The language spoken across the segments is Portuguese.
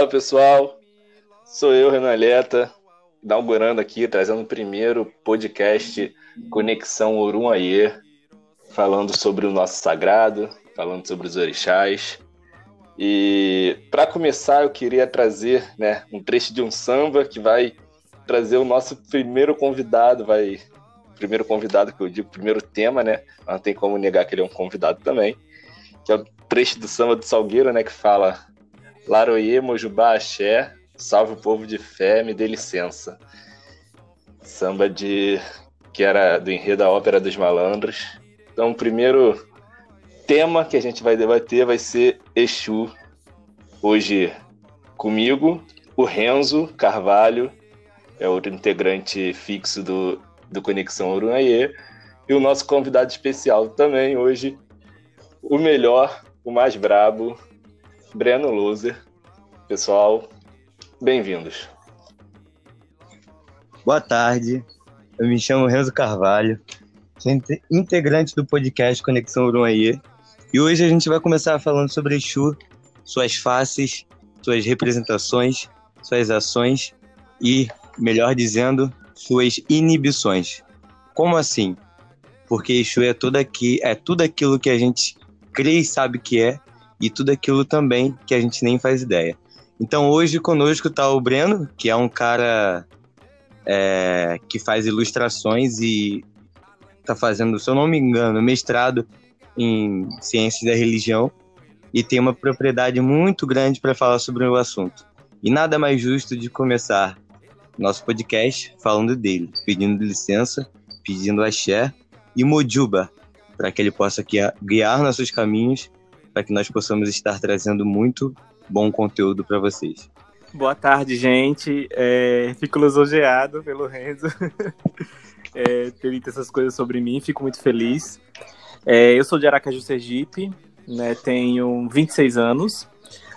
Salve pessoal, sou eu, Renan Leta, inaugurando aqui, trazendo o primeiro podcast Conexão Orunhaê, falando sobre o nosso sagrado, falando sobre os orixás. E para começar, eu queria trazer né, um trecho de um samba que vai trazer o nosso primeiro convidado, vai primeiro convidado que eu digo, primeiro tema, né? Não tem como negar que ele é um convidado também, que é o trecho do samba do Salgueiro, né, que fala Laroie, Mojubá, Axé, salve o povo de fé, me dê licença. Samba de que era do enredo da Ópera dos Malandros. Então, o primeiro tema que a gente vai debater vai ser Exu. Hoje comigo, o Renzo Carvalho, é o integrante fixo do, do Conexão Urunhaê, e o nosso convidado especial também hoje, o melhor, o mais brabo, Breno Loser. Pessoal, bem-vindos. Boa tarde, eu me chamo Renzo Carvalho, sou integrante do podcast Conexão Urunhaê, e hoje a gente vai começar falando sobre Exu, suas faces, suas representações, suas ações e melhor dizendo, suas inibições. Como assim? Porque Exu é tudo, aqui, é tudo aquilo que a gente crê e sabe que é, e tudo aquilo também que a gente nem faz ideia. Então hoje conosco está o Breno, que é um cara é, que faz ilustrações e está fazendo, se eu não me engano, mestrado em ciências da religião e tem uma propriedade muito grande para falar sobre o assunto. E nada mais justo de começar nosso podcast falando dele, pedindo licença, pedindo axé e mojuba, para que ele possa guiar nossos caminhos, para que nós possamos estar trazendo muito bom conteúdo para vocês. Boa tarde, gente. É, fico lisonjeado pelo Renzo é, ter dito essas coisas sobre mim, fico muito feliz. É, eu sou de Aracaju, Sergipe, né, tenho 26 anos.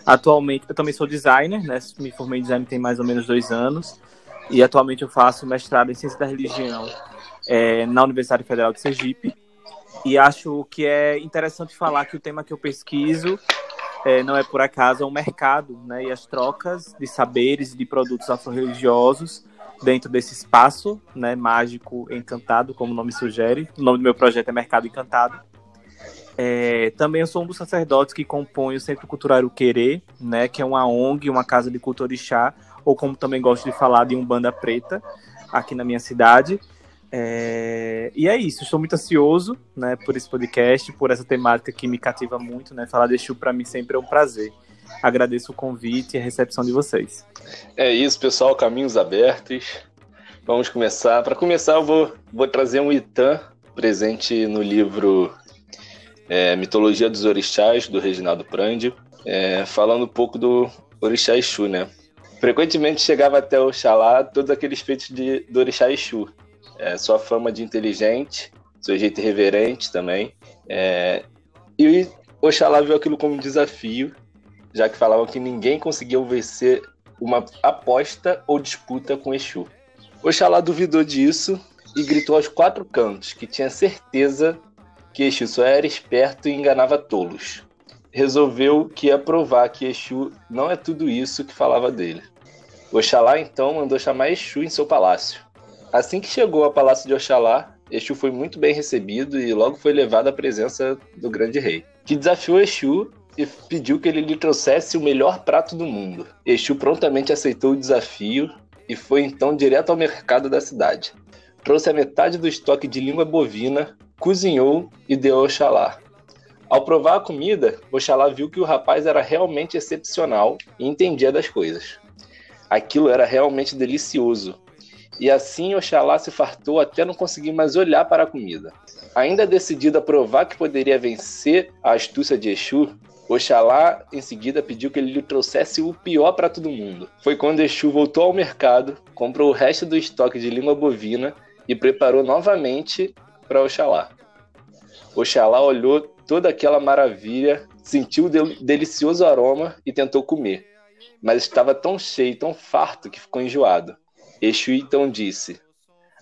Atualmente, eu também sou designer, né, me formei em design tem mais ou menos dois anos. E atualmente eu faço mestrado em Ciência da Religião é, na Universidade Federal de Sergipe. E acho que é interessante falar que o tema que eu pesquiso é, não é por acaso, é o mercado né, e as trocas de saberes e de produtos afro-religiosos dentro desse espaço né, mágico encantado, como o nome sugere. O nome do meu projeto é Mercado Encantado. É, também eu sou um dos sacerdotes que compõe o Centro Cultural Querer, né, que é uma ONG, uma casa de cultura orixá, ou como também gosto de falar, de Umbanda Preta, aqui na minha cidade. É... E é isso, estou muito ansioso né, por esse podcast, por essa temática que me cativa muito. Né? Falar de Exu para mim sempre é um prazer. Agradeço o convite e a recepção de vocês. É isso, pessoal, caminhos abertos. Vamos começar. Para começar, eu vou, vou trazer um Itan presente no livro é, Mitologia dos Orixás, do Reginaldo Prandi, é, falando um pouco do Orixá Exu, né? Frequentemente chegava até o Xalá todos aqueles feitos de, do Orixá Exu. É, sua fama de inteligente, seu jeito irreverente também. É, e Oxalá viu aquilo como um desafio, já que falavam que ninguém conseguia vencer uma aposta ou disputa com Exu. Oxalá duvidou disso e gritou aos quatro cantos que tinha certeza que Exu só era esperto e enganava tolos. Resolveu que ia provar que Exu não é tudo isso que falava dele. Oxalá então mandou chamar Exu em seu palácio. Assim que chegou ao palácio de Oxalá, Exu foi muito bem recebido e logo foi levado à presença do grande rei, que desafiou Exu e pediu que ele lhe trouxesse o melhor prato do mundo. Exu prontamente aceitou o desafio e foi então direto ao mercado da cidade. Trouxe a metade do estoque de língua bovina, cozinhou e deu a Oxalá. Ao provar a comida, Oxalá viu que o rapaz era realmente excepcional e entendia das coisas. Aquilo era realmente delicioso. E assim Oxalá se fartou até não conseguir mais olhar para a comida. Ainda decidido a provar que poderia vencer a astúcia de Exu, Oxalá em seguida pediu que ele lhe trouxesse o pior prato do mundo. Foi quando Exu voltou ao mercado, comprou o resto do estoque de língua bovina e preparou novamente para Oxalá. Oxalá olhou toda aquela maravilha, sentiu o delicioso aroma e tentou comer mas estava tão cheio, tão farto que ficou enjoado. Exu então disse: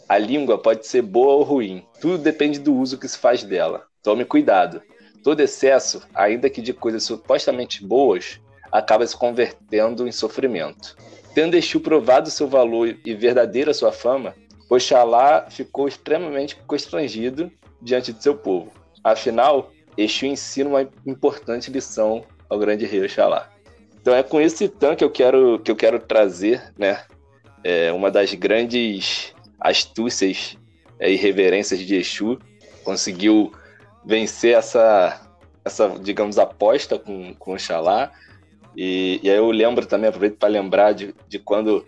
A língua pode ser boa ou ruim, tudo depende do uso que se faz dela. Tome cuidado. Todo excesso, ainda que de coisas supostamente boas, acaba se convertendo em sofrimento. Tendo Exu provado seu valor e verdadeira sua fama, Oxalá ficou extremamente constrangido diante de seu povo. Afinal, Exu ensina uma importante lição ao grande rei Oxalá. Então é com esse tan que eu quero que eu quero trazer, né, é, uma das grandes astúcias é, e reverências de Exu, conseguiu vencer essa essa digamos aposta com com Oxalá. E, e aí eu lembro também, aproveito para lembrar de, de quando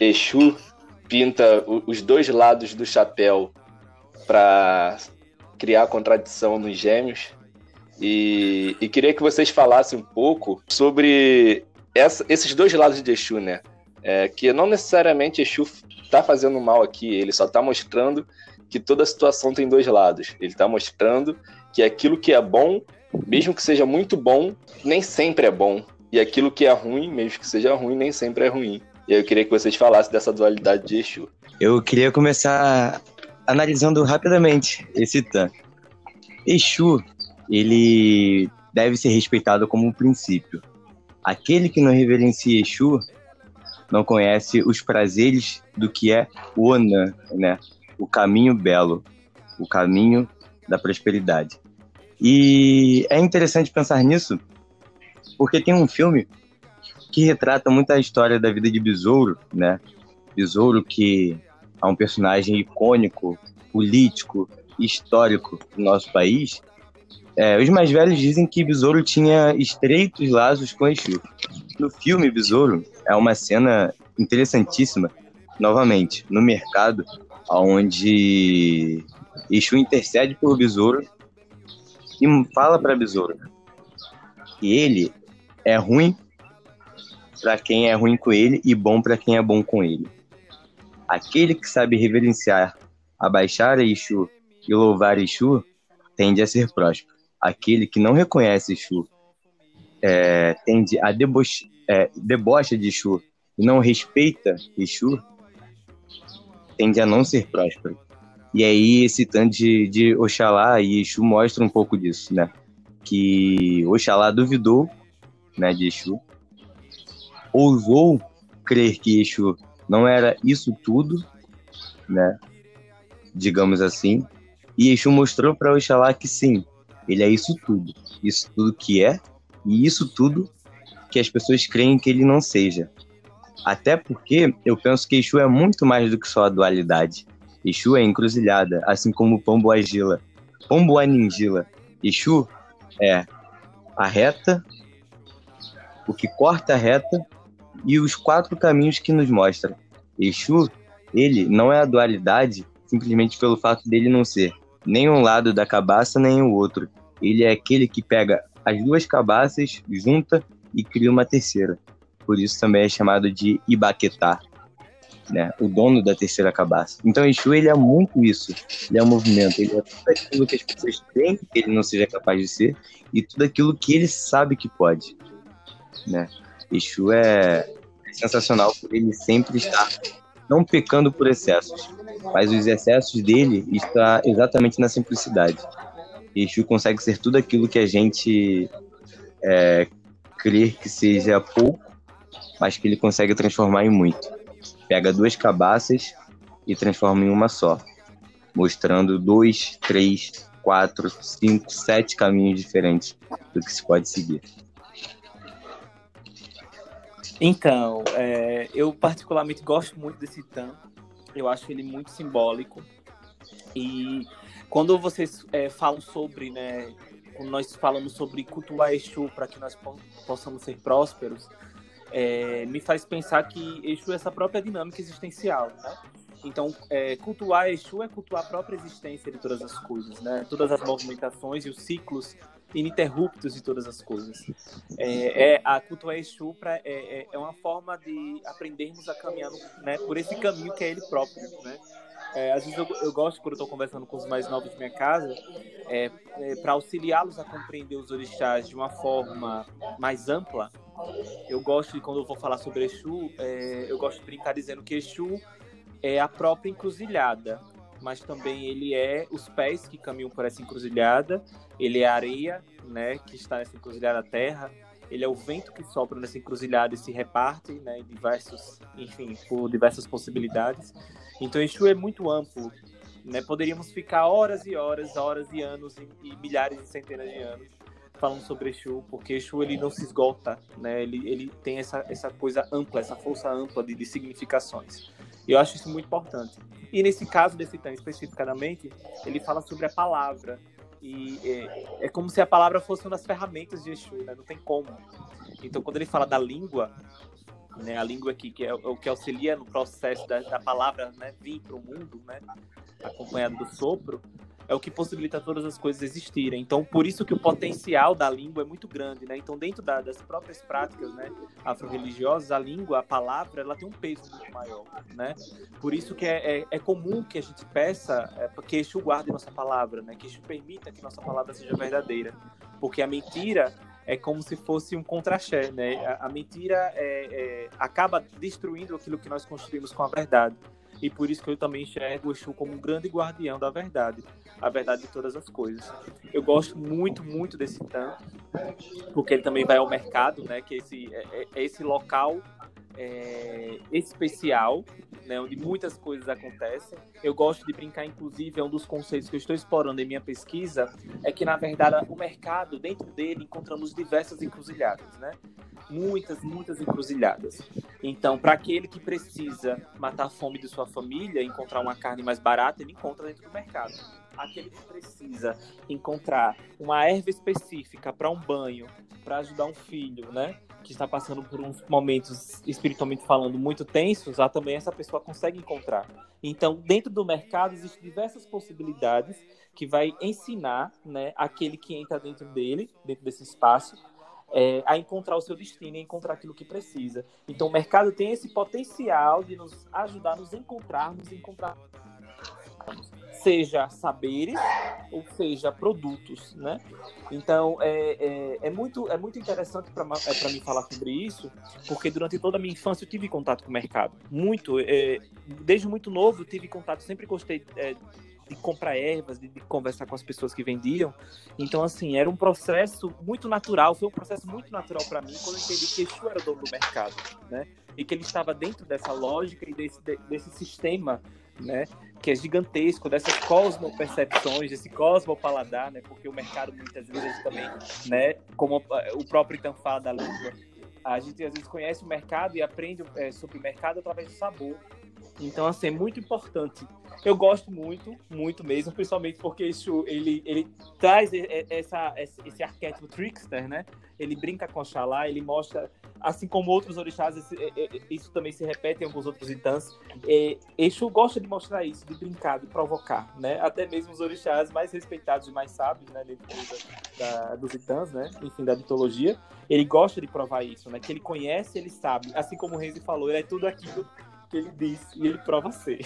Exu pinta os dois lados do chapéu para criar contradição nos gêmeos. E, e, queria que vocês falassem um pouco sobre essa, esses dois lados de Exu, né? É, que não necessariamente Exu está fazendo mal aqui, ele só está mostrando que toda situação tem dois lados. Ele está mostrando que aquilo que é bom, mesmo que seja muito bom, nem sempre é bom. E aquilo que é ruim, mesmo que seja ruim, nem sempre é ruim. E eu queria que vocês falassem dessa dualidade de Exu. Eu queria começar analisando rapidamente esse Tan. Exu, ele deve ser respeitado como um princípio. Aquele que não reverencia Exu não conhece os prazeres do que é o Onan, né? O caminho belo, o caminho da prosperidade. E é interessante pensar nisso, porque tem um filme que retrata muito a história da vida de Besouro, né? Besouro que é um personagem icônico, político, histórico do nosso país. É, os mais velhos dizem que Besouro tinha estreitos laços com Exu. No filme Besouro é uma cena interessantíssima, novamente, no mercado, onde Exu intercede por Besouro e fala para Besouro que ele é ruim para quem é ruim com ele e bom para quem é bom com ele. Aquele que sabe reverenciar, abaixar Exu e louvar Exu, tende a ser próspero. Aquele que não reconhece Exu, é, tende a deboche, é, debocha de Exu e não respeita Exu, tende a não ser próspero. E aí esse tanto de, de Oxalá e Exu mostra um pouco disso, né? Que Oxalá duvidou né, de Exu, ousou crer que Exu não era isso tudo, né? Digamos assim. E Exu mostrou para Oxalá que sim, ele é isso tudo. Isso tudo que é e isso tudo que as pessoas creem que ele não seja. Até porque eu penso que Exu é muito mais do que só a dualidade. Exu é encruzilhada, assim como Pombo Agila. Pombo Aningila. Exu é a reta, o que corta a reta e os quatro caminhos que nos mostra. Exu, ele não é a dualidade simplesmente pelo fato dele não ser nem um lado da cabaça nem o outro. Ele é aquele que pega as duas cabaças, junta e cria uma terceira. Por isso também é chamado de Ibaquetá, né? o dono da terceira cabaça. Então Exu ele é muito isso. Ele é um movimento, ele é tudo aquilo que as pessoas creem que ele não seja capaz de ser e tudo aquilo que ele sabe que pode. Né? Exu é sensacional por ele sempre estar não pecando por excessos, mas os excessos dele está exatamente na simplicidade. Exu consegue ser tudo aquilo que a gente é, crer que seja pouco, mas que ele consegue transformar em muito. Pega duas cabaças e transforma em uma só, mostrando dois, três, quatro, cinco, sete caminhos diferentes do que se pode seguir. Então, é, eu particularmente gosto muito desse Tan. Eu acho ele muito simbólico. E quando vocês é, falam sobre, né, quando nós falamos sobre cultuar Exu para que nós possamos ser prósperos, é, me faz pensar que Exu é essa própria dinâmica existencial, né? Então, é, cultuar Exu é cultuar a própria existência de todas as coisas, né? Todas as movimentações e os ciclos ininterruptos de todas as coisas. É, é a cultuar Exu pra, é, é, é, uma forma de aprendermos a caminhar né, por esse caminho que é ele próprio, né? É, às vezes eu, eu, gosto, quando estou conversando com os mais novos de minha casa, é, é, para auxiliá-los a compreender os orixás de uma forma mais ampla. Eu gosto de, quando eu vou falar sobre Exu, é, eu gosto de brincar dizendo que Exu é a própria encruzilhada, mas também ele é os pés que caminham por essa encruzilhada, ele é a areia, né, que está nessa encruzilhada terra, ele é o vento que sopra nessa encruzilhada e se reparte, né, em diversos, enfim, por diversas possibilidades. Então, Exu é muito amplo, né? Poderíamos ficar horas e horas, horas e anos e, e milhares e centenas de anos falando sobre Exu, porque Exu ele não se esgota, né? Ele, ele tem essa, essa coisa ampla, essa força ampla de, de significações. E eu acho isso muito importante. E nesse caso desse Tan especificamente, ele fala sobre a palavra. E é, é, como se a palavra fosse uma das ferramentas de Exu, né? Não tem como. Então, quando ele fala da língua, né, a língua aqui, que é o que auxilia no processo da, da palavra né, vir para o mundo, né, acompanhado do sopro, é o que possibilita todas as coisas existirem. Então, por isso que o potencial da língua é muito grande, né? Então, dentro da, das próprias práticas, né, afro-religiosas, a língua, a palavra, ela tem um peso muito maior, né? Por isso que é, é, é comum que a gente peça é, que Exu guarde nossa palavra, né? Que Exu permita que nossa palavra seja verdadeira. Porque a mentira é como se fosse um contra-cheque, né? A, a mentira é, é, acaba destruindo aquilo que nós construímos com a verdade. E por isso que eu também enxergo o Exu como um grande guardião da verdade, a verdade de todas as coisas. Eu gosto muito, muito desse tanto, porque ele também vai ao mercado, né? Que esse, é, é, é esse local é, especial, né, onde muitas coisas acontecem. Eu gosto de brincar, inclusive, é um dos conceitos que eu estou explorando em minha pesquisa, é que, na verdade, o mercado, dentro dele, encontramos diversas encruzilhadas, né? Muitas, muitas encruzilhadas. Então, para aquele que precisa matar a fome de sua família, encontrar uma carne mais barata, ele encontra dentro do mercado aquele que precisa encontrar uma erva específica para um banho, para ajudar um filho, né? Que está passando por uns momentos espiritualmente falando muito tensos, a também essa pessoa consegue encontrar. Então, dentro do mercado existem diversas possibilidades que vai ensinar, né, aquele que entra dentro dele, dentro desse espaço, é, a encontrar o seu destino, a encontrar aquilo que precisa. Então, o mercado tem esse potencial de nos ajudar a nos encontrarmos, encontrar seja saberes ou seja produtos, né? Então é, é, é muito é muito interessante para é, para mim falar sobre isso, porque durante toda a minha infância eu tive contato com o mercado, muito, é, desde muito novo eu tive contato, sempre gostei é, de comprar ervas, de, de, conversar com as pessoas que vendiam. Então, assim, era um processo muito natural, foi um processo muito natural para mim quando eu entendi que Exu era o dono do mercado, né? E que ele estava dentro dessa lógica e desse, desse sistema né? Que é gigantesco, dessas cosmopercepções, desse cosmopaladar, né? Porque o mercado muitas vezes também, né? Como o próprio Itan fala da língua, a gente às vezes conhece o mercado e aprende é, sobre o mercado através do sabor. Então, assim, é muito importante. Eu gosto muito, muito mesmo, principalmente porque isso, ele, ele traz essa, esse arquétipo trickster, né? Ele brinca com a Xalá, ele mostra assim como outros orixás, esse, isso também se repete em alguns outros itãs. É, Exu gosta de mostrar isso, de brincar, de provocar, né? Até mesmo os orixás mais respeitados e mais sábios, né? Dentro da, da, dos itãs, né? Enfim, da mitologia. Ele gosta de provar isso, né? Que ele conhece, ele sabe. Assim como o Renzi falou, ele é tudo aquilo que ele diz e ele prova ser.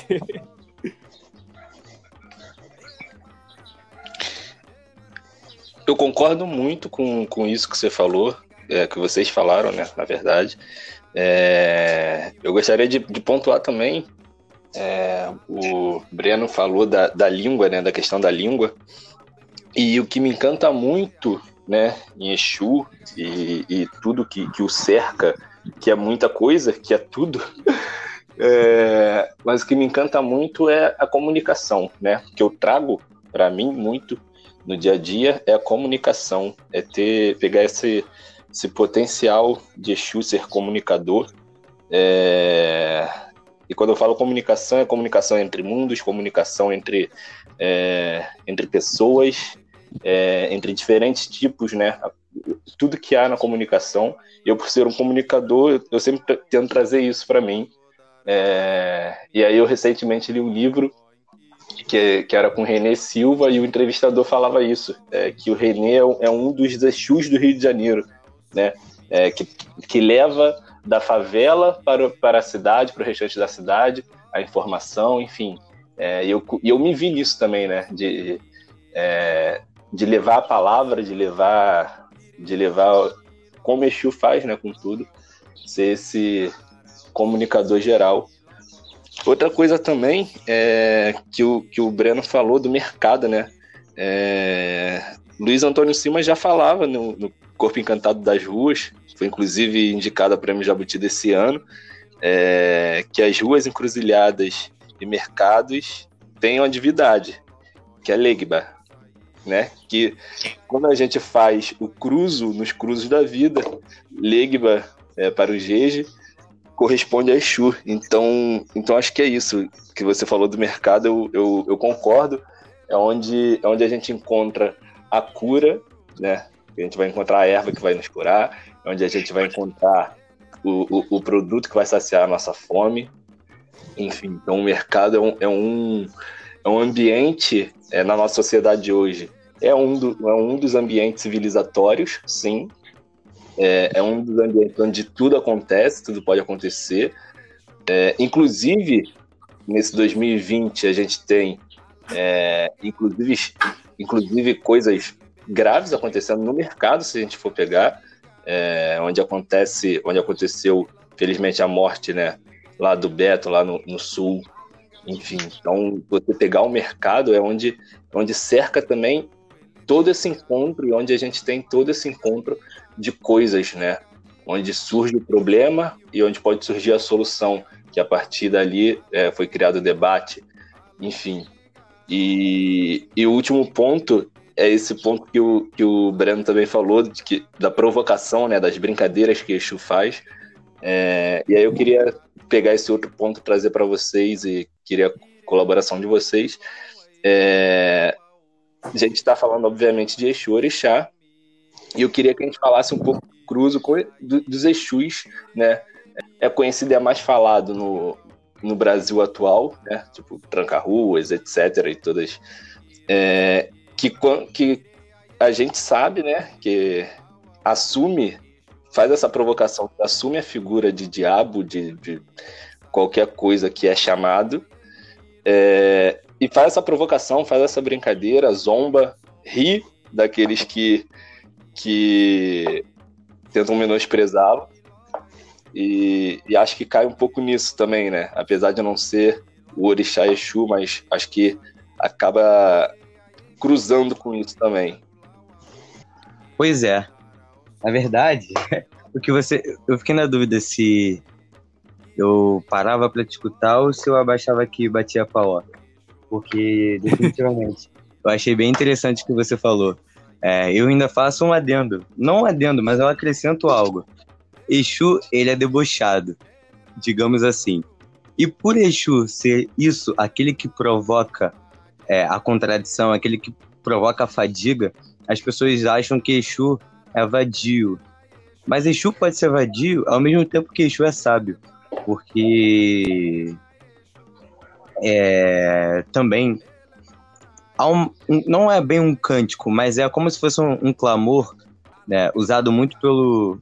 Eu concordo muito com, com isso que você falou é, que vocês falaram, né? Na verdade. É, eu gostaria de, de pontuar também. É, o Breno falou da, da língua, né? Da questão da língua. E o que me encanta muito, né? Em Exu e, e tudo que, que o cerca, que é muita coisa, que é tudo. É, mas o que me encanta muito é a comunicação, né? Que eu trago para mim muito no dia a dia é a comunicação, é ter pegar esse esse potencial de Exu ser comunicador. É... E quando eu falo comunicação, é comunicação entre mundos, comunicação entre, é... entre pessoas, é... entre diferentes tipos, né? Tudo que há na comunicação. Eu, por ser um comunicador, eu sempre tento trazer isso para mim. É, e aí eu recentemente li um livro que, que, era com Renê Silva e o entrevistador falava isso, é, que o Renê é, é um dos Exus do Rio de Janeiro né? É, que, que leva da favela para, para a cidade, para o restante da cidade, a informação, enfim. É, e eu, eu me vi nisso também, né? De, é, de levar a palavra, de levar, de levar como o Exu faz, né? Com tudo, ser esse comunicador geral. Outra coisa também é que o, que o Breno falou do mercado, né? É, Luiz Antônio Simas já falava no, no Corpo Encantado das Ruas, foi inclusive indicado a Prêmio Jabuti desse ano, é, que as ruas encruzilhadas e mercados têm uma divindade, que é Legba, né? Que quando a gente faz o cruzo nos cruzos da vida, Legba é, para o Jeje corresponde a Exu. Então, então acho que é isso que você falou do mercado, eu, eu, eu concordo. É onde, é onde a gente encontra a cura, né? A gente vai encontrar a erva que vai nos curar, é onde a gente vai encontrar o, o, o produto que vai saciar a nossa fome. Enfim, então o mercado é um, é um, é um ambiente é, na nossa sociedade hoje. É um, do, é um dos ambientes civilizatórios, sim. É, é um dos ambientes onde tudo acontece, tudo pode acontecer. É, inclusive, nesse 2020, a gente tem é, inclusive, inclusive coisas graves acontecendo no mercado, se a gente for pegar, é, onde acontece, onde aconteceu, felizmente, a morte, né, lá do Beto, lá no, no sul, enfim. Então, você pegar o mercado é onde, onde cerca também todo esse encontro e onde a gente tem todo esse encontro de coisas, né? Onde surge o problema e onde pode surgir a solução, que a partir dali é, foi criado o debate, enfim. E, e o último ponto é esse ponto que o, que o Breno também falou, de que, da provocação, né, das brincadeiras que Exu faz. É, e aí eu queria pegar esse outro ponto trazer para vocês e queria a colaboração de vocês. É, a gente está falando, obviamente, de Exu Orixá, e eu queria que a gente falasse um pouco do cruzo dos Exus, né? É conhecido e é mais falado no, no Brasil atual, né? Tipo, tranca-ruas, etc. e todas. É, que, que a gente sabe, né, que assume, faz essa provocação, assume a figura de diabo, de, de qualquer coisa que é chamado, é, e faz essa provocação, faz essa brincadeira, zomba, ri daqueles que, que tentam menosprezá-lo. E, e, acho que cai um pouco nisso também, né? Apesar de não ser o Orixá Exu, mas acho que acaba cruzando com isso também. Pois é. Na verdade, o que você. Eu fiquei na dúvida se eu parava para te escutar ou se eu abaixava aqui e batia a pau. Porque, definitivamente, eu achei bem interessante o que você falou. É, eu ainda faço um adendo. Não um adendo, mas eu acrescento algo. Exu, ele é debochado, digamos assim. E por Exu ser isso, aquele que provoca é, a contradição, aquele que provoca a fadiga, as pessoas acham que Exu é vadio. Mas Exu pode ser vadio ao mesmo tempo que Exu é sábio. Porque é, também um, não é bem um cântico, mas é como se fosse um, um clamor né, usado muito pelo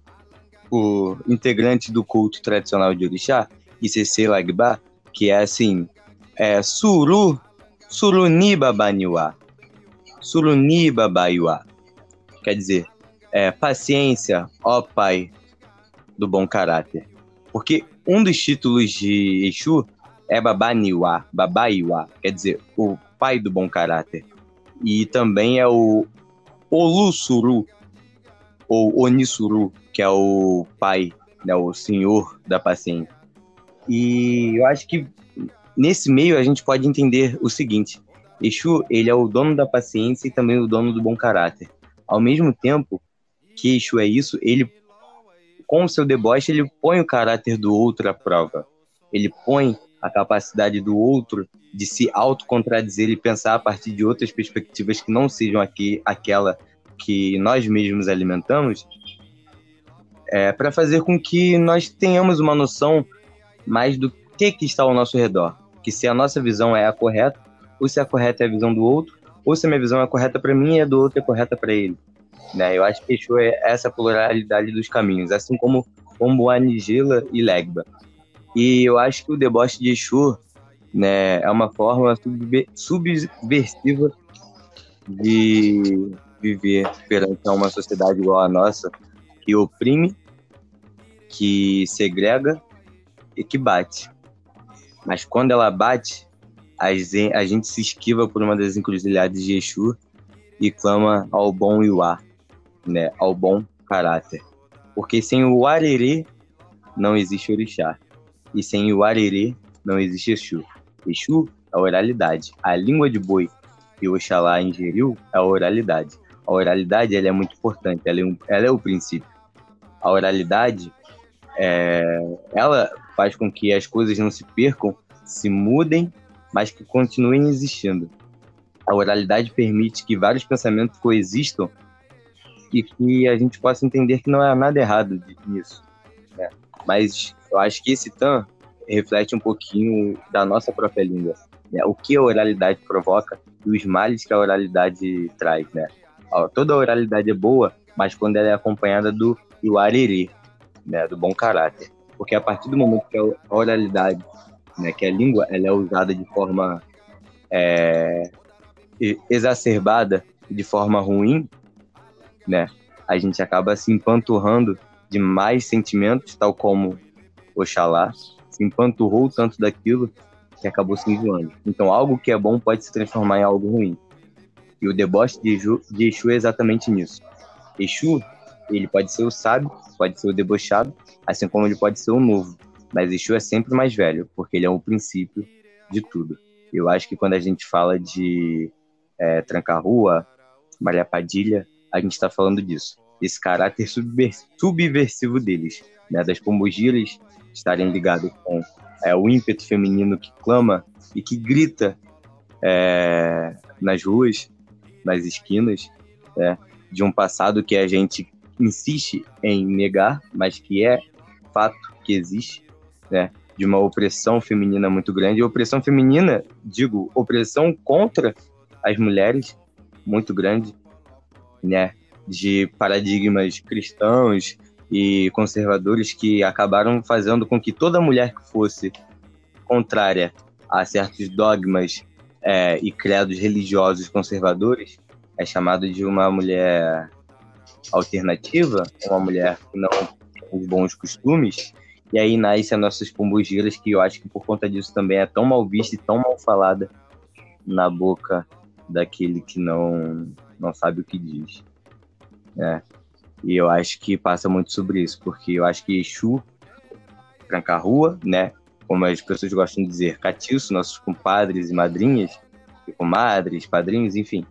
o integrante do culto tradicional de Orixá, ICC Lagba, que é assim, é Suru Suruniba Baniwa. Suruniba Baiwa. Quer dizer, é, paciência, ó Pai do bom caráter. Porque um dos títulos de Exu é Babaniwa, Babaiwa, quer dizer, o pai do bom caráter. E também é o Olusuru, ou Onisuru, que é o pai, né, o senhor da paciência. E eu acho que nesse meio a gente pode entender o seguinte: Exu, ele é o dono da paciência e também o dono do bom caráter. Ao mesmo tempo que Exu é isso, ele com o seu deboche, ele põe o caráter do outro à prova. Ele põe a capacidade do outro de se autocontradizer e pensar a partir de outras perspectivas que não sejam aqui aquela que nós mesmos alimentamos, é, para fazer com que nós tenhamos uma noção mais do que, que está ao nosso redor. Que se a nossa visão é a correta, ou se a correta é a visão do outro, ou se a minha visão é correta para mim e a do outro é correta para ele. Né? Eu acho que Exu é essa pluralidade dos caminhos, assim como Anigela e Legba. E eu acho que o deboche de Exu né, é uma forma subversiva de viver perante uma sociedade igual à nossa, que oprime, que segrega e que bate. Mas quando ela bate, a gente se esquiva por uma das encruzilhadas de Exu e clama ao bom Iuá, né? Ao bom caráter. Porque sem o arerê não existe orixá. E sem o arerê não existe Exu. Exu é a oralidade. A língua de boi que Oxalá ingeriu é a oralidade. A oralidade ela é muito importante, ela é, um, ela é o princípio. A oralidade, é, ela faz com que as coisas não se percam, se mudem, mas que continuem existindo. A oralidade permite que vários pensamentos coexistam e que a gente possa entender que não há nada errado nisso. Né? Mas eu acho que esse tan reflete um pouquinho da nossa própria língua. Né? O que a oralidade provoca e os males que a oralidade traz. Né? Toda a oralidade é boa, mas quando ela é acompanhada do iuariri, né? do bom caráter. Porque a partir do momento que a oralidade, né? que a língua ela é usada de forma é, exacerbada, de forma ruim, né? A gente acaba se empanturrando de mais sentimentos, tal como Oxalá, se empanturrou tanto daquilo que acabou se enjoando. Então, algo que é bom pode se transformar em algo ruim. E o deboche de Exu, de Exu é exatamente nisso. Exu, ele pode ser o sábio, pode ser o debochado, assim como ele pode ser o novo. Mas Exu é sempre mais velho, porque ele é o princípio de tudo. Eu acho que quando a gente fala de é, Tranca-Rua, Maria Padilha, a gente está falando disso. Esse caráter subversivo deles, né, das pombogiras estarem ligados com é, o ímpeto feminino que clama e que grita é, nas ruas, nas esquinas, é, de um passado que a gente insiste em negar, mas que é fato que existe, né, de uma opressão feminina muito grande. E opressão feminina, digo, opressão contra as mulheres muito grande, né, de paradigmas cristãos e conservadores que acabaram fazendo com que toda mulher que fosse contrária a certos dogmas é, e credos religiosos conservadores é chamado de uma mulher alternativa, uma mulher que não tem os bons costumes, e aí nasce as nossas pombogiras, que eu acho que por conta disso também é tão mal vista e tão mal falada na boca daquele que não, não sabe o que diz. É. E eu acho que passa muito sobre isso, porque eu acho que Exu, Tranca-Rua, né? Como as pessoas gostam de dizer, Catiço, nossos compadres e madrinhas, comadres, padrinhos, enfim,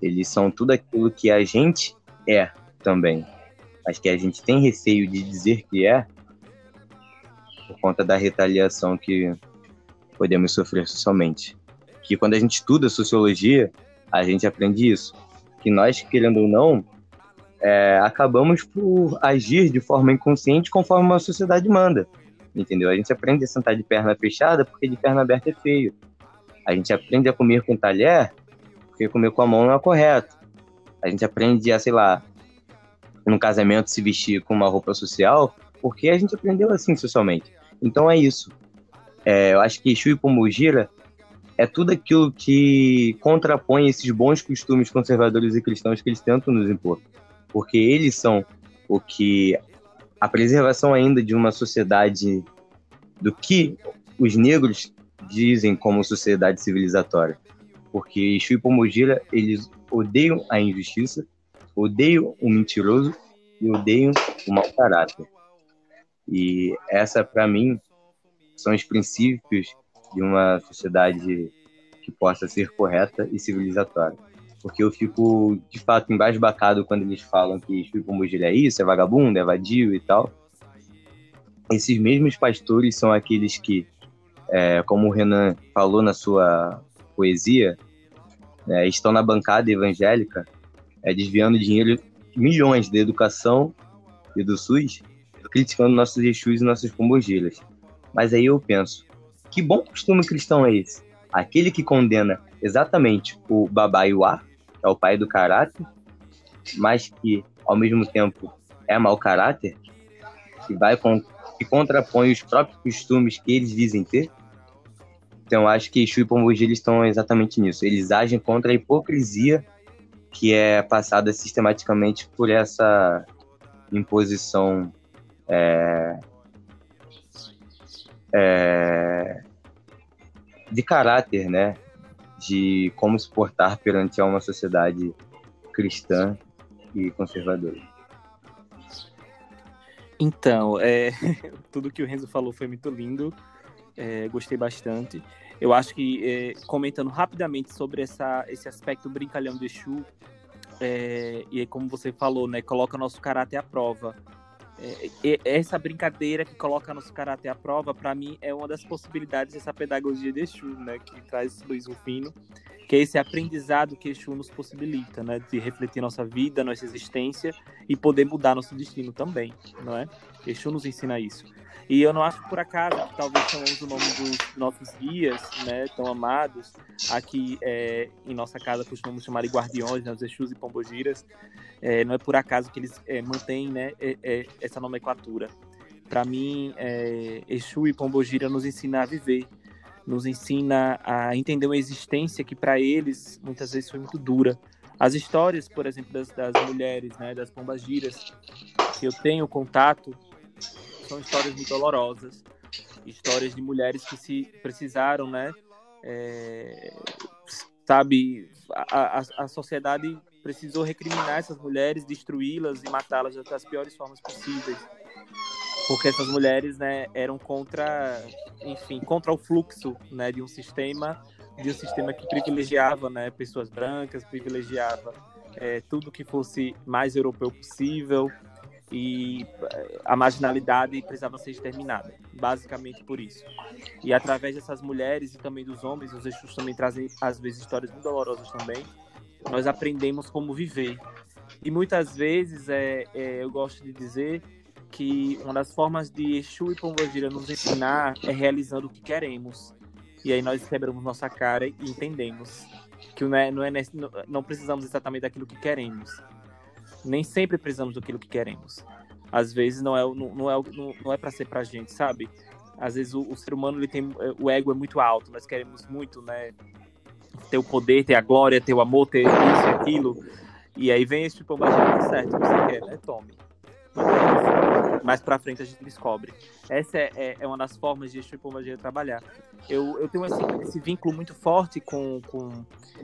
eles são tudo aquilo que a gente é também. Mas que a gente tem receio de dizer que é, por conta da retaliação que podemos sofrer socialmente. Que quando a gente estuda sociologia, a gente aprende isso. Que nós, querendo ou não, é, acabamos por agir de forma inconsciente conforme a sociedade manda. Entendeu? A gente aprende a sentar de perna fechada porque de perna aberta é feio. A gente aprende a comer com talher porque comer com a mão não é correto. A gente aprende a, sei lá, no casamento se vestir com uma roupa social porque a gente aprendeu assim socialmente. Então é isso. É, eu acho que Exu e é tudo aquilo que contrapõe esses bons costumes conservadores e cristãos que eles tentam nos impor porque eles são o que a preservação ainda de uma sociedade do que os negros dizem como sociedade civilizatória. Porque Exu e eles odeiam a injustiça, odeiam o mentiroso e odeiam o mau caráter. E essa, para mim, são os princípios de uma sociedade que possa ser correta e civilizatória porque eu fico, de fato, embasbacado quando eles falam que Chico Mugilha é isso, é vagabundo, é vadio e tal. Esses mesmos pastores são aqueles que, é, como o Renan falou na sua poesia, é, estão na bancada evangélica é, desviando dinheiro, milhões da educação e do SUS, criticando nossos Exus e nossas pombogilas. Mas aí eu penso, que bom costume cristão é esse? Aquele que condena exatamente o babaiuá, é o pai do caráter, mas que ao mesmo tempo é mau caráter, que vai que contrapõe os próprios costumes que eles dizem ter. Então acho que Exu e Pombogira estão exatamente nisso. Eles agem contra a hipocrisia que é passada sistematicamente por essa imposição é, é, de caráter, né? De como se portar perante uma sociedade cristã e conservadora. Então, é, tudo que o Renzo falou foi muito lindo, é, gostei bastante. Eu acho que, é, comentando rapidamente sobre essa, esse aspecto brincalhão de Exu, é, e como você falou, né, coloca nosso caráter à prova. É, essa brincadeira que coloca nosso caráter à prova, para mim, é uma das possibilidades dessa pedagogia de Exu, né, que traz Luiz Rufino, que é esse aprendizado que Exu nos possibilita, né, de refletir nossa vida, nossa existência e poder mudar nosso destino também, não é? Exu nos ensina isso. E eu não acho por acaso que talvez chamamos o nome dos nossos guias, né, tão amados, aqui é, em nossa casa costumamos chamar de guardiões, né, os Exus e Pombogiras, é, não é por acaso que eles é, mantêm né, é, é, essa nomenclatura. Para mim, é, Exu e Pombogira nos ensina a viver, nos ensina a entender uma existência que para eles muitas vezes foi muito dura. As histórias, por exemplo, das, das mulheres, né, das pombagiras, que eu tenho contato, são histórias muito dolorosas, histórias de mulheres que se precisaram, né, é, sabe, a, a, a sociedade precisou recriminar essas mulheres, destruí-las e matá-las das piores formas possíveis. Porque essas mulheres, né, eram contra, enfim, contra o fluxo, né, de um sistema, de um sistema que privilegiava, né, pessoas brancas, privilegiava é, tudo que fosse mais europeu possível e é, a marginalidade precisava ser exterminada, basicamente por isso. E através dessas mulheres e também dos homens, os Exus também trazem às vezes histórias muito dolorosas também, nós aprendemos como viver. E muitas vezes é, é, eu gosto de dizer que uma das formas de Exu e Pombogira nos ensinar é realizando o que queremos. E aí nós quebramos nossa cara e entendemos que não, é, não, é, não precisamos exatamente daquilo que queremos. Nem sempre precisamos daquilo que queremos. Às vezes não é, não, não é, não, não é para ser pra gente, sabe? Às vezes o, o ser humano ele tem o ego é muito alto, nós queremos muito, né, ter o poder, ter a glória, ter o amor, ter isso e aquilo. E aí vem esse tipo, mas tá certo, você quer, né? Tome. Mais pra frente a gente descobre. Essa é, é, é uma das formas de tipo magia trabalhar. Eu, eu tenho esse, esse vínculo muito forte com, com,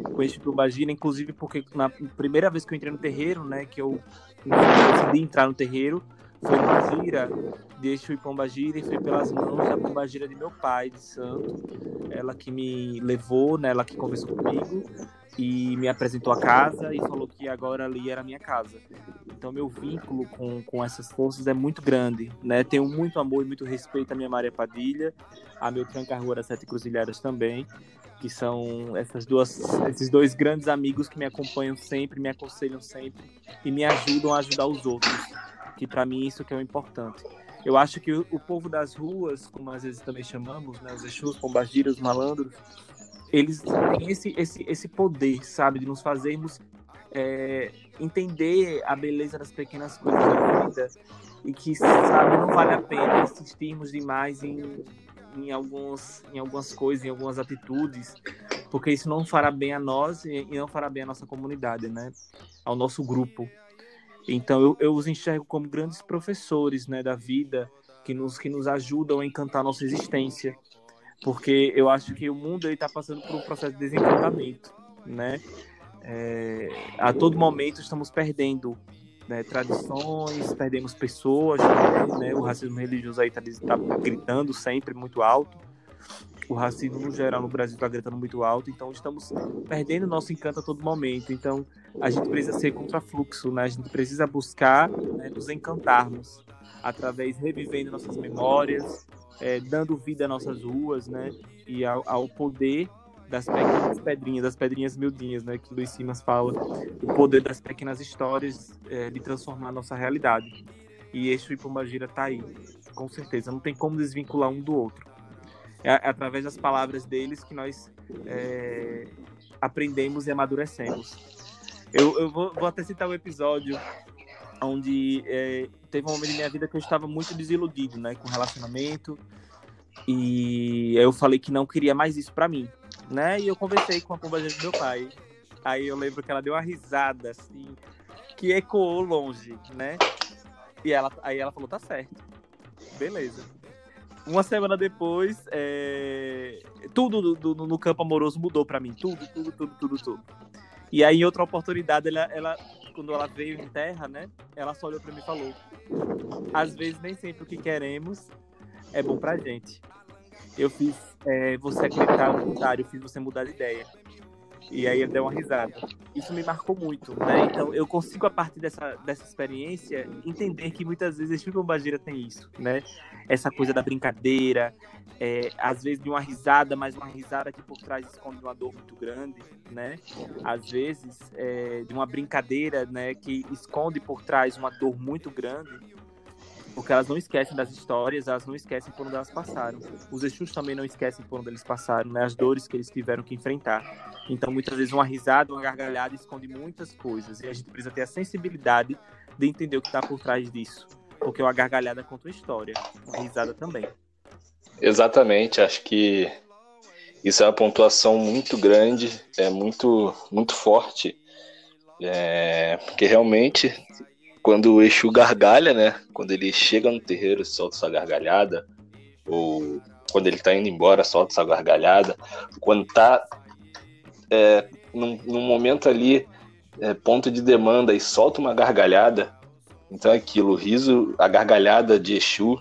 com magia, inclusive porque na primeira vez que eu entrei no terreiro, né, que eu decidi entrar no terreiro, foi numa gira de Exu e Pombagira e foi pelas mãos da Pombagira de meu pai, de santo. Ela que me levou, né, ela que conversou comigo e me apresentou a casa e falou que agora ali era a minha casa. Então meu vínculo com, com essas forças é muito grande, né? Tenho muito amor e muito respeito à minha Maria Padilha, a meu Tranca-Rua das Sete Cruzilhadas também, que são essas duas, esses dois grandes amigos que me acompanham sempre, me aconselham sempre e me ajudam a ajudar os outros que para mim isso que é o importante. Eu acho que o, o, povo das ruas, como às vezes também chamamos, né, os Exus, pombagiras, os malandros, eles têm esse, esse, esse poder, sabe, de nos fazermos é, entender a beleza das pequenas coisas da vida e que, sabe, não vale a pena insistirmos demais em, em, alguns, em algumas coisas, em algumas atitudes, porque isso não fará bem a nós e, não fará bem à nossa comunidade, né, ao nosso grupo. Então eu, eu os enxergo como grandes professores né, da vida que nos, que nos ajudam a encantar nossa existência. Porque eu acho que o mundo está passando por um processo de desencantamento. Né? É, a todo momento estamos perdendo né, tradições, perdemos pessoas, né, o racismo religioso aí está tá gritando sempre muito alto o racismo no geral no Brasil está gritando muito alto, então estamos perdendo nosso encanto a todo momento. Então a gente precisa ser contrafluxo, né? A gente precisa buscar né, nos encantarmos através revivendo nossas memórias, é, dando vida às nossas ruas, né? E ao, ao poder das pequenas pedrinhas, das pedrinhas miudinhas, né? Que Luiz Simas fala, o poder das pequenas histórias é, de transformar a nossa realidade. E Eixo e Pombagira tá aí, com certeza. Não tem como desvincular um do outro é, é através das palavras deles que nós é, aprendemos e amadurecemos. Eu, eu vou, vou, até citar o um episódio onde é, teve um momento da minha vida que eu estava muito desiludido, né, com relacionamento, e eu falei que não queria mais isso para mim, né, e eu conversei com a pombageira do meu pai. Aí eu lembro que ela deu uma risada, assim, que ecoou longe, né, e ela, aí ela falou, tá certo, beleza. Uma semana depois, é... tudo do, do, no campo amoroso mudou para mim. Tudo, tudo, tudo, tudo, tudo. E aí, em outra oportunidade, ela, ela quando ela veio em terra, né? Ela só olhou para mim e falou: às vezes nem sempre o que queremos é bom pra gente. Eu fiz é, você acreditar no contrário, eu fiz você mudar de ideia. E aí ele deu uma risada. Isso me marcou muito, né? Então eu consigo, a partir dessa, dessa experiência, entender que muitas vezes Chico Bagira tem isso, né? Essa coisa da brincadeira, é, às vezes de uma risada, mas uma risada que por trás esconde uma dor muito grande, né? Às vezes é, de uma brincadeira, né, que esconde por trás uma dor muito grande porque elas não esquecem das histórias, elas não esquecem por onde elas passaram. Os Exus também não esquecem por onde eles passaram, né? As dores que eles tiveram que enfrentar. Então, muitas vezes, uma risada, uma gargalhada esconde muitas coisas. E a gente precisa ter a sensibilidade de entender o que está por trás disso. Porque uma gargalhada conta uma história, uma risada também. Exatamente, acho que isso é uma pontuação muito grande, é muito, muito forte. É, porque realmente quando o Exu gargalha, né? Quando ele chega no terreiro, solta sua gargalhada, ou quando ele tá indo embora, solta sua gargalhada. Quando tá é, num, num, momento ali, é, ponto de demanda, e solta uma gargalhada, então é aquilo, o riso, a gargalhada de Exu,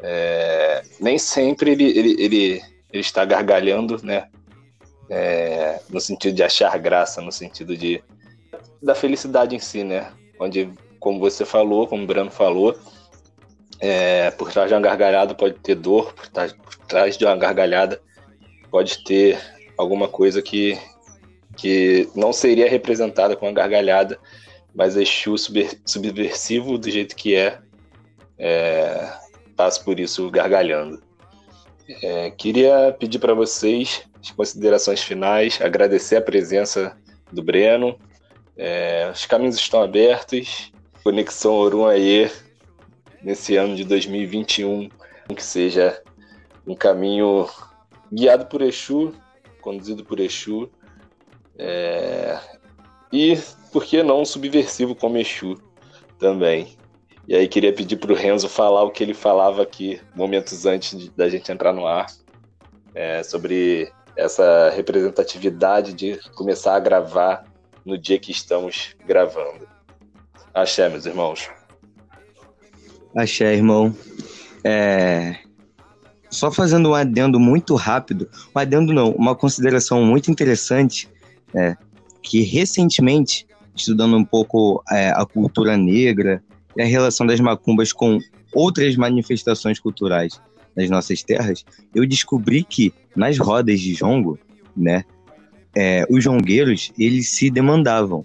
é, nem sempre ele, ele, ele, ele, está gargalhando, né? É, no sentido de achar graça, no sentido de da felicidade em si, né? Onde como você falou, como o Breno falou, é, por trás de uma gargalhada pode ter dor, por trás, por trás de uma gargalhada pode ter alguma coisa que, que não seria representada com a gargalhada, mas Exu subversivo do jeito que é, é passa por isso gargalhando. É, queria pedir para vocês as considerações finais, agradecer a presença do Breno. É, os caminhos estão abertos Conexão Oruaê nesse ano de 2021, que seja um caminho guiado por Exu, conduzido por Exu, é... e, por que não, subversivo como Exu também. E aí queria pedir para o Renzo falar o que ele falava aqui momentos antes de, da gente entrar no ar, é, sobre essa representatividade de começar a gravar no dia que estamos gravando. Axé, meus irmãos. Axé, irmão. É... Só fazendo um adendo muito rápido, um adendo não, uma consideração muito interessante, é, que recentemente, estudando um pouco é, a cultura negra e a relação das macumbas com outras manifestações culturais das nossas terras, eu descobri que nas rodas de jongo, né, é, os jongueiros, eles se demandavam.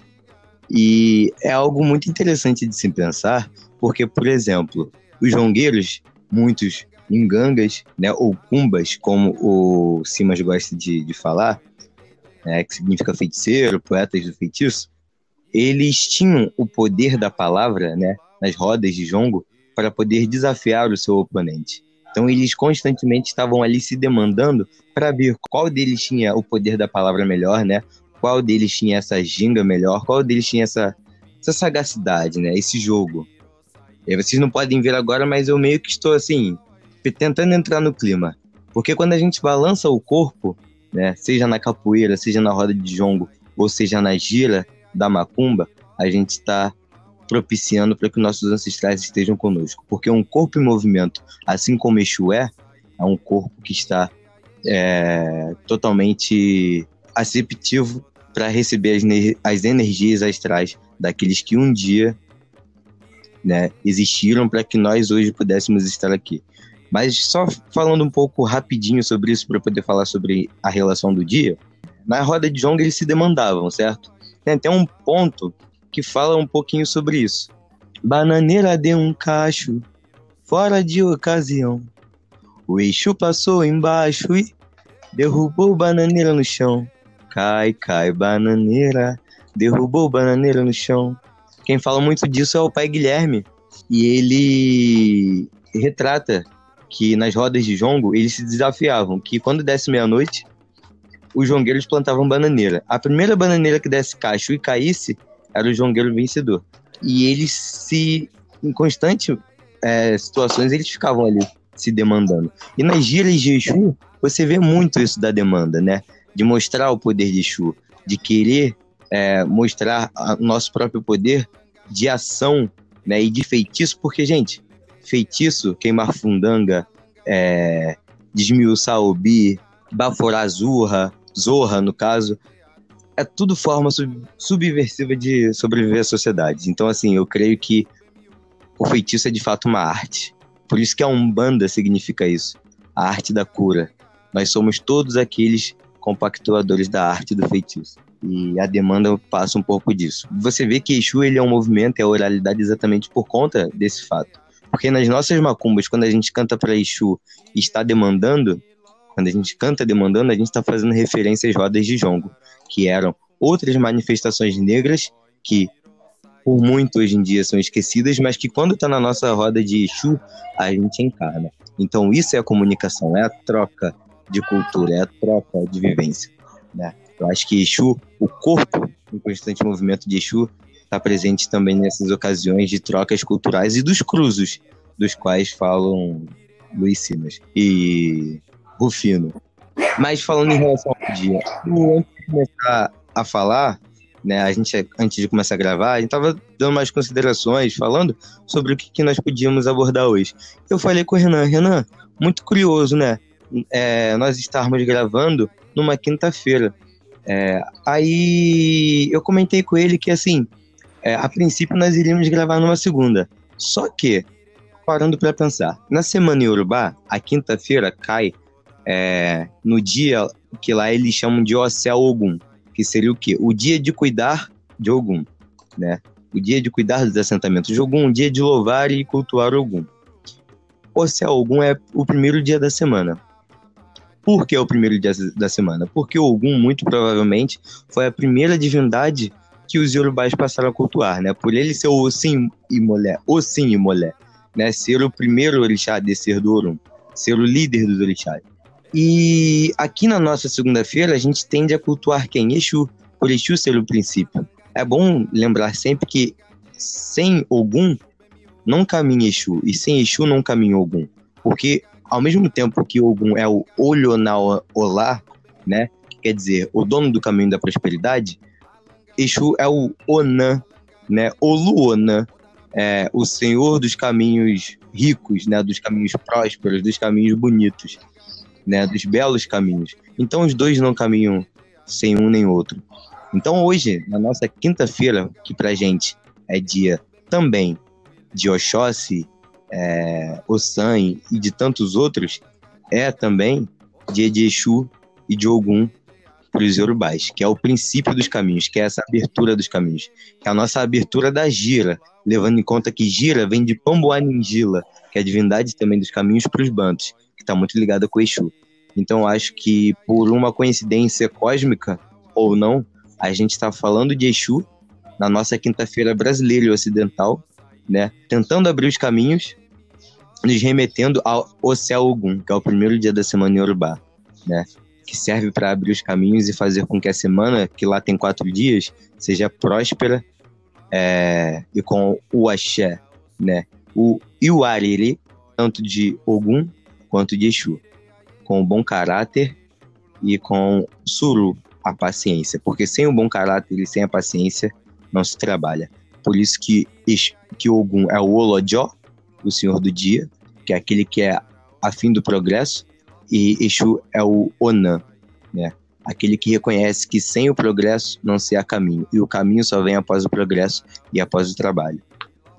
E é algo muito interessante de se pensar, porque, por exemplo, os jongueiros, muitos engangas, né, ou cumbas, como o Simas gosta de, de falar, né, que significa feiticeiro, poetas do feitiço, eles tinham o poder da palavra, né, nas rodas de jongo, para poder desafiar o seu oponente. Então eles constantemente estavam ali se demandando para ver qual deles tinha o poder da palavra melhor, né? Qual deles tinha essa ginga melhor, qual deles tinha essa, essa sagacidade, né? Esse jogo. E vocês não podem ver agora, mas eu meio que estou assim, tentando entrar no clima. Porque quando a gente balança o corpo, né, seja na capoeira, seja na roda de jongo, ou seja na gira da macumba, a gente está propiciando para que nossos ancestrais estejam conosco. Porque um corpo em movimento, assim como Exu é, é um corpo que está é, totalmente aceptivo para receber as, as energias astrais daqueles que um dia né, existiram para que nós hoje pudéssemos estar aqui. Mas só falando um pouco rapidinho sobre isso para poder falar sobre a relação do dia, na roda de Jong eles se demandavam, certo? Tem até um ponto que fala um pouquinho sobre isso. Bananeira de um cacho, fora de ocasião. O Exu passou embaixo e derrubou bananeira no chão. Cai, cai, bananeira. Derrubou bananeira no chão. Quem fala muito disso é o pai Guilherme. E ele retrata que nas rodas de jongo eles se desafiavam que quando desse meia-noite, os jongueiros plantavam bananeira. A primeira bananeira que desse cacho e caísse era o jongueiro vencedor. E eles se, em constante é, situações, eles ficavam ali se demandando. E nas giras de Exu, você vê muito isso da demanda, né? De mostrar o poder de Exu, de querer é, mostrar o nosso próprio poder de ação né, e de feitiço, porque, gente, feitiço, queimar fundanga, é, desmiuçar obi, baforar zurra, zorra, no caso, é tudo forma sub, subversiva de sobreviver à sociedade. Então, assim, eu creio que o feitiço é de fato uma arte. Por isso que a Umbanda significa isso, a arte da cura. Nós somos todos aqueles compactuadores da arte do feitiço. E a demanda passa um pouco disso. Você vê que Exu ele é um movimento, é oralidade exatamente por conta desse fato. Porque nas nossas macumbas, quando a gente canta para Exu e está demandando, quando a gente canta demandando, a gente está fazendo referência às rodas de jongo, que eram outras manifestações negras que por muito hoje em dia são esquecidas, mas que quando está na nossa roda de Exu, a gente encarna. Então isso é a comunicação, é a troca de cultura, é a troca de vivência. Né? Eu acho que Exu, o corpo em constante movimento de Exu, está presente também nessas ocasiões de trocas culturais e dos cruzos, dos quais falam Luiz Simas e Rufino. Mas falando em relação ao dia, antes de começar a falar, né, a gente, antes de começar a gravar, a gente estava dando mais considerações, falando sobre o que, que, nós podíamos abordar hoje. Eu falei com o Renan, Renan, muito curioso, né? É, nós estarmos gravando numa quinta-feira. É, aí eu comentei com ele que, assim, é, a princípio nós iríamos gravar numa segunda. Só que, parando para pensar, na semana em Urubá, a quinta-feira cai é, no dia que lá eles chamam de Ocel Ogum que seria o quê? O dia de cuidar de Ogum, né? O dia de cuidar dos assentamentos de Ogum, o dia de louvar e cultuar Ogum. O céu Ogum é o primeiro dia da semana. Por que o primeiro dia da semana? Porque Ogum, muito provavelmente, foi a primeira divindade que os Yorubais passaram a cultuar, né? Por ele ser o Sim e Molé, o Sim e Molé, né? Ser o primeiro orixá a descer do Orum, ser o líder dos orixás. E aqui na nossa segunda-feira a gente tende a cultuar quem? Exu, por Exu ser o princípio. É bom lembrar sempre que sem Ogum não caminha Exu, e sem Exu não caminha Ogum. Porque ao mesmo tempo que Ogum é o olho na olá, né? Quer dizer, o dono do caminho da prosperidade, Exu é o Onan, né? O Luonan, é, o senhor dos caminhos ricos, né? Dos caminhos prósperos, dos caminhos bonitos né, dos belos caminhos. Então os dois não caminham sem um nem outro. Então hoje, na nossa quinta-feira, que pra gente é dia também de Oxóssi, é, Ossan e de tantos outros, é também dia de Exu e de Ogum para os Yorubais, que é o princípio dos caminhos, que é essa abertura dos caminhos, que é a nossa abertura da gira, levando em conta que gira vem de Pamboaningila, que é a divindade também dos caminhos para os bantos, que está muito ligada com Exu. Então acho que por uma coincidência cósmica ou não, a gente está falando de Exu na nossa quinta-feira brasileira e ocidental, né? Tentando abrir os caminhos, nos remetendo ao Ocel Ogum, que é o primeiro dia da semana em Urubá, né? Que serve para abrir os caminhos e fazer com que a semana, que lá tem quatro dias, seja próspera é, e com o axé, né? O Iuariri, tanto de Ogum quanto de Exu, com o bom caráter e com suru, a paciência, porque sem o bom caráter e sem a paciência não se trabalha. Por isso que, que Ogum é o Olojó, o senhor do dia, que é aquele que é a fim do progresso, e Exu é o Onan, né? aquele que reconhece que sem o progresso não se há caminho, e o caminho só vem após o progresso e após o trabalho.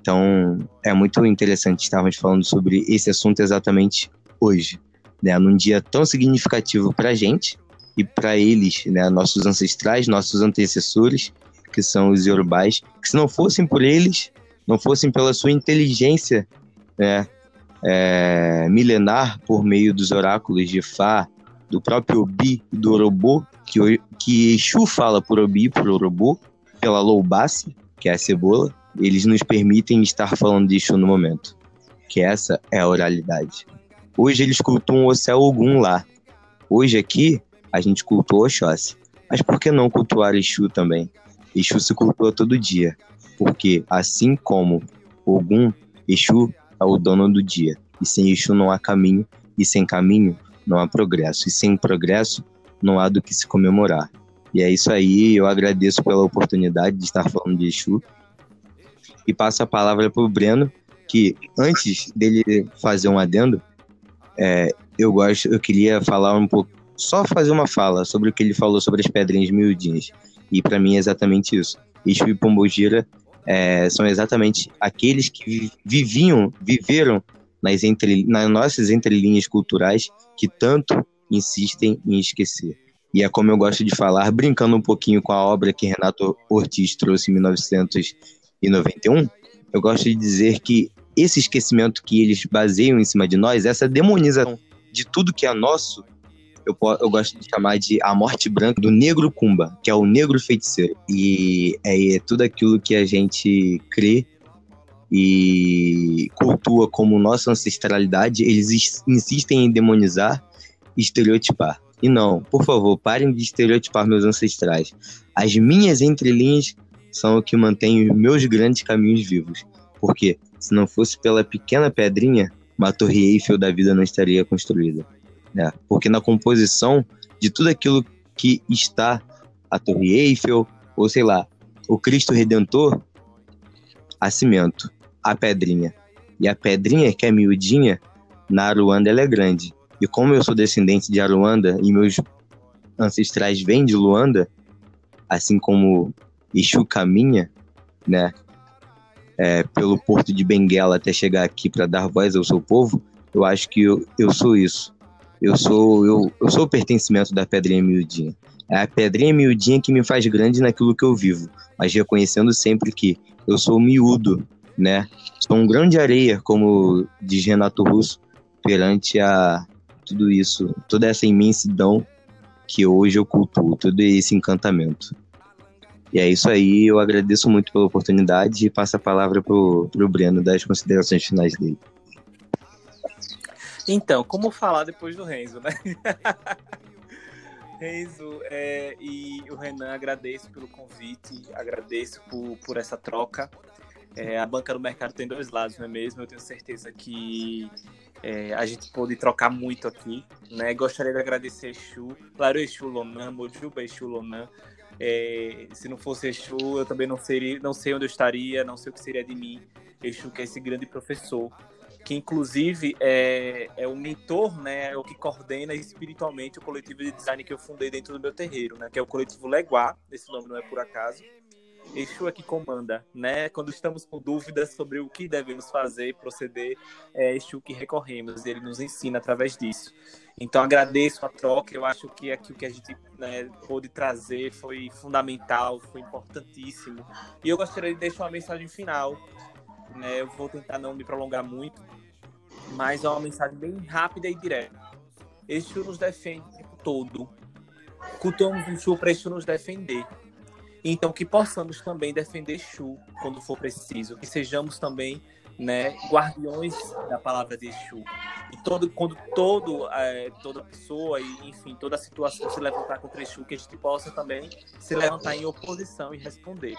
Então, é muito interessante estarmos falando sobre esse assunto exatamente hoje, né, num dia tão significativo para a gente e para eles, né, nossos ancestrais, nossos antecessores, que são os Yorubais, que se não fossem por eles, não fossem pela sua inteligência né, é, milenar por meio dos oráculos de Fá, do próprio Obi e do Orobo, que, que Exu fala por Obi e por Orobo, pela Loubasse, que é a cebola, eles nos permitem estar falando de Exu no momento. Que essa é a oralidade. Hoje eles cultuam o céu Ogum lá. Hoje aqui a gente cultua Oxóssi. Mas por que não cultuar Exu também? Exu se cultua todo dia. Porque assim como Ogum, Exu é o dono do dia. E sem Exu não há caminho, e sem caminho não há progresso. E sem progresso não há do que se comemorar. E é isso aí, eu agradeço pela oportunidade de estar falando de Exu. E passo a palavra para o Breno, que antes dele fazer um adendo, é, eu gosto, eu queria falar um pouco, só fazer uma fala sobre o que ele falou sobre as pedrinhas miudinhas. E para mim é exatamente isso. Exu e Pombogira é, são exatamente aqueles que viviam, viveram nas, entre, nas nossas entrelinhas culturais que tanto insistem em esquecer. E é como eu gosto de falar, brincando um pouquinho com a obra que Renato Ortiz trouxe em 1991, eu gosto de dizer que esse esquecimento que eles baseiam em cima de nós, essa demonização de tudo que é nosso, eu, eu gosto de chamar de a morte branca do negro Kumba, que é o negro feiticeiro. E é, é tudo aquilo que a gente crê e cultua como nossa ancestralidade, eles insistem em demonizar e estereotipar. E não, por favor, parem de estereotipar meus ancestrais. As minhas entrelinhas são o que mantém os meus grandes caminhos vivos. Porque se não fosse pela pequena pedrinha, uma torre Eiffel da vida não estaria construída. É, porque na composição de tudo aquilo que está a Torre Eiffel, ou sei lá, o Cristo Redentor, a cimento, a pedrinha. E a pedrinha, que é miudinha, na Aruanda ela é grande. E como eu sou descendente de Aruanda e meus ancestrais vêm de Luanda, assim como Exu caminha, né, é, pelo porto de Benguela até chegar aqui para dar voz ao seu povo, eu acho que eu, eu sou isso. Eu sou eu, eu sou o pertencimento da pedrinha miudinha. É a pedrinha miudinha que me faz grande naquilo que eu vivo, mas reconhecendo sempre que eu sou miúdo, né? Sou um grão de areia, como diz Renato Russo, perante a tudo isso, toda essa imensidão que hoje eu cultuo, todo esse encantamento. E é isso aí, eu agradeço muito pela oportunidade e passo a palavra pro, pro Breno das considerações finais dele. Então, como falar depois do Renzo, né? Renzo é, e o Renan, agradeço pelo convite, agradeço por, por essa troca. É, a banca do mercado tem dois lados, não é mesmo? Eu tenho certeza que é, a gente pôde trocar muito aqui. Né? Gostaria de agradecer Exu, claro, Exu Lonan, Mojuba Exu Lonan. É, se não fosse Exu, eu também não, seria, não sei onde eu estaria, não sei o que seria de mim. Exu, que é esse grande professor, que inclusive é, é o mentor, né, é o que coordena espiritualmente o coletivo de design que eu fundei dentro do meu terreiro, né, que é o coletivo Leguá, esse nome não é por acaso. Exu é que comanda, né? Quando estamos com dúvidas sobre o que devemos fazer e proceder, é Exu que recorremos, ele nos ensina através disso. Então agradeço a troca, eu acho que aqui o que a gente né, pôde trazer foi fundamental, foi importantíssimo. E eu gostaria de deixar uma mensagem final, né? Eu vou tentar não me prolongar muito, mas é uma mensagem bem rápida e direta. Exu nos defende o tempo todo. Cultuamos Exu para Exu nos defender. Então, que possamos também defender Exu quando for preciso, que sejamos também né, guardiões da palavra de Exu. E todo, quando todo, é, toda pessoa e, enfim, toda situação se levantar contra Exu, que a gente possa também se levantar em oposição e responder.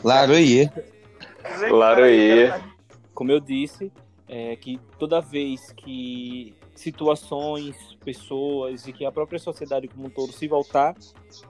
Claro, aí. Claro, aí. Como eu disse, é, que toda vez que situações, pessoas e que a própria sociedade como um todo se voltar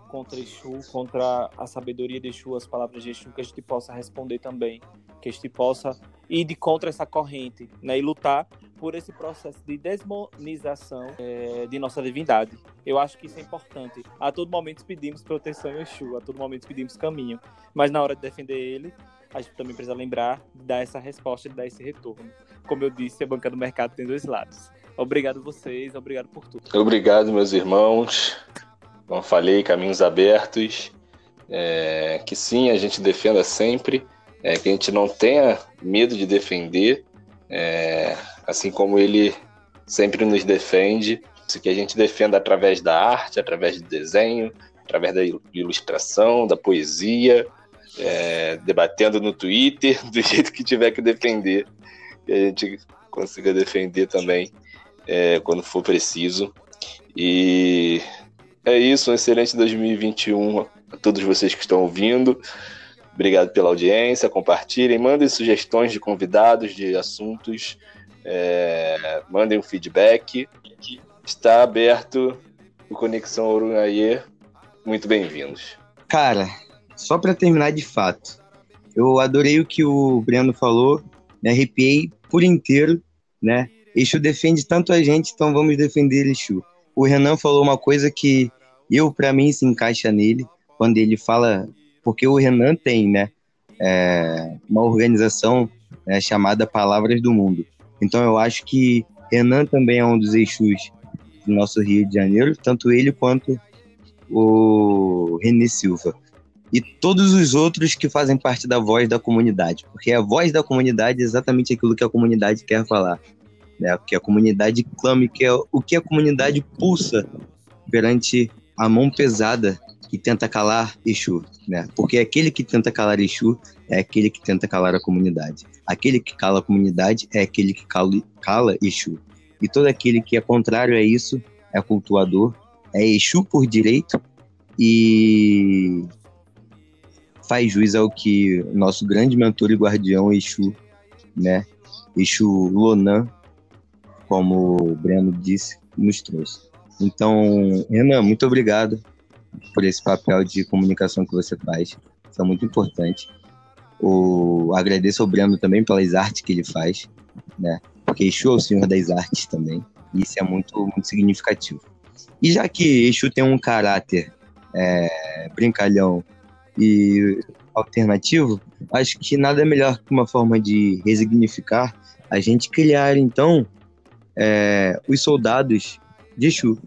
contra Exu, contra a sabedoria de Exu, as palavras de Exu, que a gente possa responder também, que a gente possa ir de contra essa corrente, né, e lutar por esse processo de desmonização é, de nossa divindade. Eu acho que isso é importante. A todo momento pedimos proteção em Exu, a todo momento pedimos caminho, mas na hora de defender ele, a gente também precisa lembrar de dar essa resposta, de dar esse retorno. Como eu disse, a banca do mercado tem dois lados. Obrigado vocês, obrigado por tudo. Obrigado, meus irmãos. Como falei, caminhos abertos. É, que sim, a gente defenda sempre. É, que a gente não tenha medo de defender. É, assim como ele sempre nos defende. Que a gente defenda através da arte, através do desenho, através da ilustração, da poesia, é, debatendo no Twitter, do jeito que tiver que defender. Que a gente consiga defender também é, quando for preciso. E é isso, um excelente 2021 a todos vocês que estão ouvindo. Obrigado pela audiência, compartilhem, mandem sugestões de convidados, de assuntos, é, mandem um feedback. Está aberto o Conexão Urunhaê muito bem-vindos. Cara, só para terminar de fato, eu adorei o que o Breno falou, me arrepiei por inteiro, né? Exu defende tanto a gente, então vamos defender Exu. O Renan falou uma coisa que eu, para mim, se encaixa nele, quando ele fala, porque o Renan tem, né, é, uma organização é, chamada Palavras do Mundo. Então eu acho que Renan também é um dos Exus do nosso Rio de Janeiro, tanto ele quanto o René Silva e todos os outros que fazem parte da voz da comunidade, porque a voz da comunidade é exatamente aquilo que a comunidade quer falar, né? O que a comunidade clama, que é o que a comunidade pulsa perante a mão pesada que tenta calar Exu, né? Porque aquele que tenta calar Exu é aquele que tenta calar a comunidade. Aquele que cala a comunidade é aquele que cala, cala Exu. E todo aquele que é contrário a isso é cultuador, é Exu por direito e faz jus ao que nosso grande mentor e guardião Exu, né? Exu Lonan, como o Breno disse, nos trouxe. Então, Renan, muito obrigado por esse papel de comunicação que você faz. Isso é muito importante. O, agradeço ao Breno também pelas artes que ele faz, né? Porque Exu é o senhor das artes também. E isso é muito, muito significativo. E já que Exu tem um caráter é, brincalhão e alternativo, acho que nada é melhor que uma forma de resignificar a gente criar, então, é, os soldados de Exu.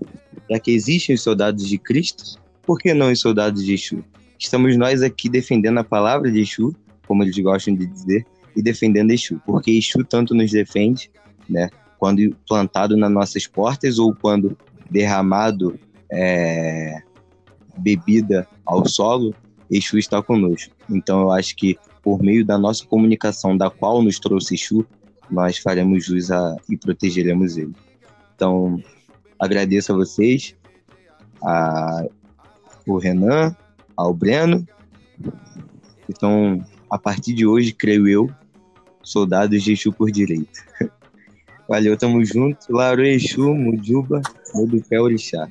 Já que existem os soldados de Cristo, por que não os soldados de Exu? Estamos nós aqui defendendo a palavra de Exu, como eles gostam de dizer, e defendendo Exu, porque Exu tanto nos defende, né, quando plantado nas nossas portas ou quando derramado é, bebida ao solo, Exu está conosco. Então eu acho que por meio da nossa comunicação, da qual nos trouxe Exu, nós faremos jus a, e protegeremos ele. Então, agradeço a vocês, a, o Renan, ao Breno. Então, a partir de hoje, creio eu, soldados de Exu por direito. Valeu, tamo junto. Laro Exu, Mujuba, Modupé Orixá.